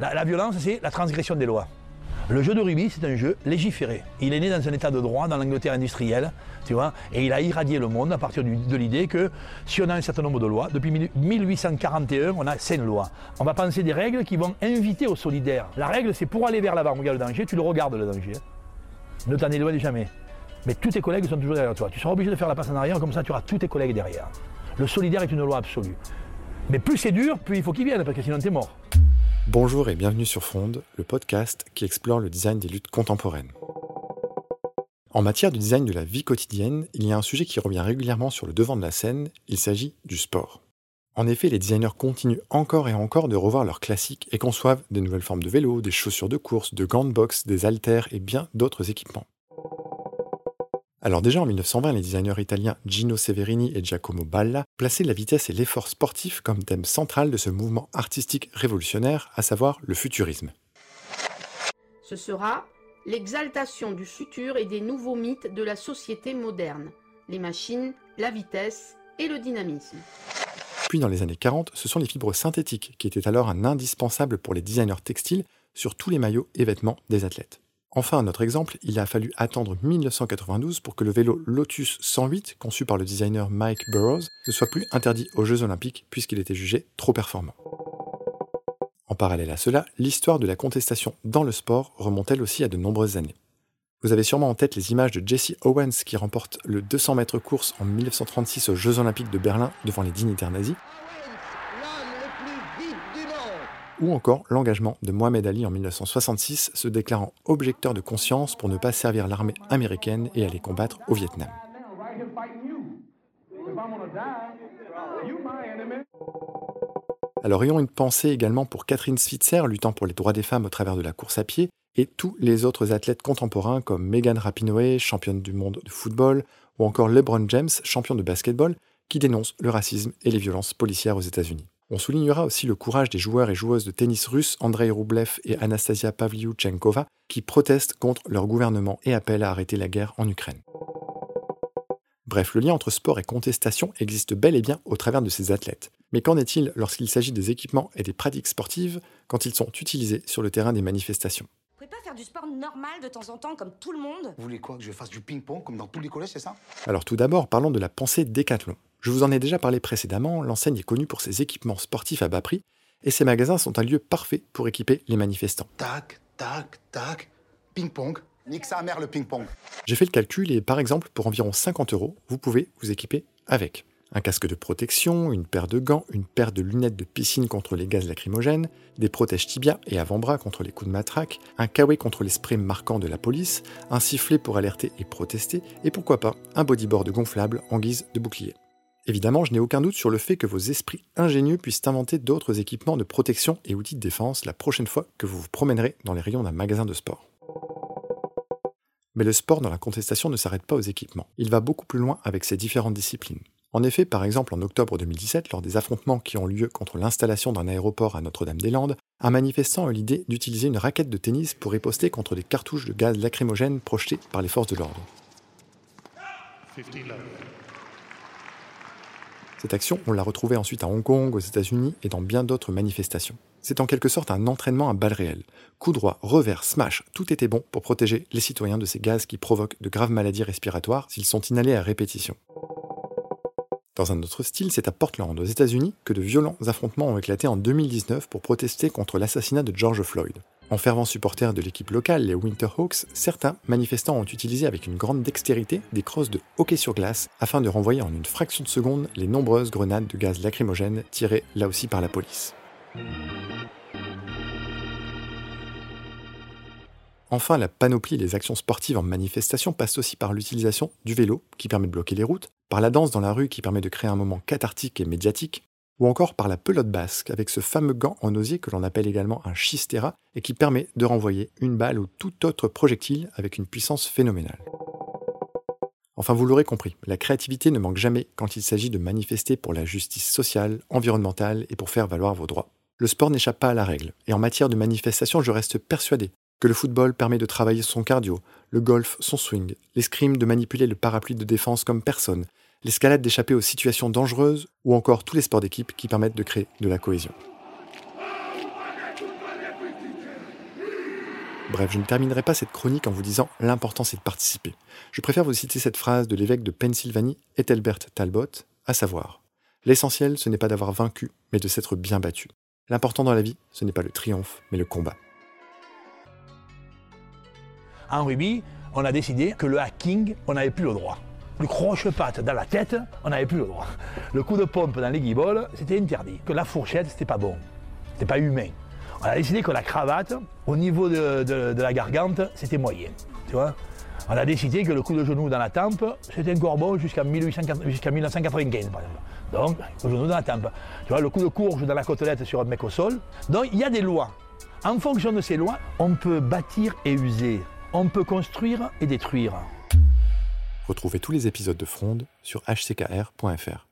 La, violence, c'est la transgression des lois. Le jeu de rugby, c'est un jeu légiféré. Il est né dans un état de droit, dans l'Angleterre industrielle, tu vois, et il a irradié le monde à partir de l'idée que si on a un certain nombre de lois, depuis 1841, on a cinq lois. On va penser des règles qui vont inviter au solidaire. La règle, c'est pour aller vers l'avant, regarde le danger, tu le regardes le danger. Ne t'en éloigne jamais. Mais tous tes collègues sont toujours derrière toi. Tu seras obligé de faire la passe en arrière, comme ça tu auras tous tes collègues derrière. Le solidaire est une loi absolue. Mais plus c'est dur, plus il faut qu'il vienne, parce que sinon t'es mort. Bonjour et bienvenue sur Fronde, le podcast qui explore le design des luttes contemporaines. En matière de design de la vie quotidienne, il y a un sujet qui revient régulièrement sur le devant de la scène, il s'agit du sport. En effet, les designers continuent encore et encore de revoir leurs classiques et conçoivent des nouvelles formes de vélos, des chaussures de course, de gants de boxe, des haltères et bien d'autres équipements. Alors déjà en 1920, les designers italiens Gino Severini et Giacomo Balla plaçaient la vitesse et l'effort sportif comme thème central de ce mouvement artistique révolutionnaire, à savoir le futurisme. Ce sera l'exaltation du futur et des nouveaux mythes de la société moderne, les machines, la vitesse et le dynamisme. Puis dans les années 40, ce sont les fibres synthétiques qui étaient alors un indispensable pour les designers textiles sur tous les maillots et vêtements des athlètes. Enfin, un autre exemple, il a fallu attendre 1992 pour que le vélo Lotus 108, conçu par le designer Mike Burroughs, ne soit plus interdit aux Jeux Olympiques puisqu'il était jugé trop performant. En parallèle à cela, l'histoire de la contestation dans le sport remonte elle aussi à de nombreuses années. Vous avez sûrement en tête les images de Jesse Owens qui remporte le 200 mètres course en 1936 aux Jeux Olympiques de Berlin devant les dignitaires nazis, ou encore l'engagement de Mohamed Ali en 1966 se déclarant objecteur de conscience pour ne pas servir l'armée américaine et aller combattre au Vietnam. Alors ayons une pensée également pour Catherine Switzer luttant pour les droits des femmes au travers de la course à pied et tous les autres athlètes contemporains comme Megan Rapinoe, championne du monde de football, ou encore LeBron James, champion de basketball, qui dénoncent le racisme et les violences policières aux États-Unis. On soulignera aussi le courage des joueurs et joueuses de tennis russes Andrei Rublev et Anastasia Pavlyuchenkova qui protestent contre leur gouvernement et appellent à arrêter la guerre en Ukraine. Bref, le lien entre sport et contestation existe bel et bien au travers de ces athlètes. Mais qu'en est-il lorsqu'il s'agit des équipements et des pratiques sportives quand ils sont utilisés sur le terrain des manifestations? Vous pouvez pas faire du sport normal de temps en temps comme tout le monde? Vous voulez quoi? Que je fasse du ping-pong comme dans tous les collèges, c'est ça? Alors tout d'abord, parlons de la pensée Décathlon. Je vous en ai déjà parlé précédemment, l'enseigne est connue pour ses équipements sportifs à bas prix, et ses magasins sont un lieu parfait pour équiper les manifestants. Tac, tac, tac. Ping-pong. Nique sa mère le ping-pong. J'ai fait le calcul et par exemple, pour environ 50 euros, vous pouvez vous équiper avec un casque de protection, une paire de gants, une paire de lunettes de piscine contre les gaz lacrymogènes, des protèges tibia et avant-bras contre les coups de matraque, un kawaii contre les sprays marquants de la police, un sifflet pour alerter et protester, et pourquoi pas un bodyboard gonflable en guise de bouclier. Évidemment, je n'ai aucun doute sur le fait que vos esprits ingénieux puissent inventer d'autres équipements de protection et outils de défense la prochaine fois que vous vous promènerez dans les rayons d'un magasin de sport. Mais le sport dans la contestation ne s'arrête pas aux équipements. Il va beaucoup plus loin avec ses différentes disciplines. En effet, par exemple, en octobre 2017, lors des affrontements qui ont lieu contre l'installation d'un aéroport à Notre-Dame-des-Landes, un manifestant a l'idée d'utiliser une raquette de tennis pour riposter contre des cartouches de gaz lacrymogène projetées par les forces de l'ordre. Cette action, on l'a retrouvée ensuite à Hong Kong, aux États-Unis et dans bien d'autres manifestations. C'est en quelque sorte un entraînement à balles réelles. Coup droit, revers, smash, tout était bon pour protéger les citoyens de ces gaz qui provoquent de graves maladies respiratoires s'ils sont inhalés à répétition. Dans un autre style, c'est à Portland, aux États-Unis, que de violents affrontements ont éclaté en 2019 pour protester contre l'assassinat de George Floyd. En fervent supporter de l'équipe locale, les Winterhawks, certains manifestants ont utilisé avec une grande dextérité des crosses de hockey sur glace afin de renvoyer en une fraction de seconde les nombreuses grenades de gaz lacrymogène tirées là aussi par la police. Enfin, la panoplie des actions sportives en manifestation passe aussi par l'utilisation du vélo, qui permet de bloquer les routes, par la danse dans la rue qui permet de créer un moment cathartique et médiatique, ou encore par la pelote basque, avec ce fameux gant en osier que l'on appelle également un chistera, et qui permet de renvoyer une balle ou tout autre projectile avec une puissance phénoménale. Enfin, vous l'aurez compris, la créativité ne manque jamais quand il s'agit de manifester pour la justice sociale, environnementale et pour faire valoir vos droits. Le sport n'échappe pas à la règle, et en matière de manifestation, je reste persuadé que le football permet de travailler son cardio, le golf son swing, l'escrime de manipuler le parapluie de défense comme personne, l'escalade d'échapper aux situations dangereuses, ou encore tous les sports d'équipe qui permettent de créer de la cohésion. Bref, je ne terminerai pas cette chronique en vous disant l'important c'est de participer. Je préfère vous citer cette phrase de l'évêque de Pennsylvanie, Ethelbert Talbot, à savoir L'essentiel, ce n'est pas d'avoir vaincu, mais de s'être bien battu. L'important dans la vie, ce n'est pas le triomphe, mais le combat. En rugby, on a décidé que le hacking, on n'avait plus le droit. Le croche-patte dans la tête, on n'avait plus le droit. Le coup de pompe dans les guibolles, c'était interdit. Que la fourchette, c'était pas bon. C'était pas humain. On a décidé que la cravate, au niveau de, la gargante, c'était moyen. On a décidé que le coup de genou dans la tempe, c'était encore bon jusqu'à 1880 jusqu'à 1995, par exemple. Donc, le genou dans la tempe. Tu vois, le coup de courge dans la côtelette sur un mec au sol. Donc, il y a des lois. En fonction de ces lois, on peut bâtir et user. On peut construire et détruire. Retrouvez tous les épisodes de Fronde sur hckr.fr.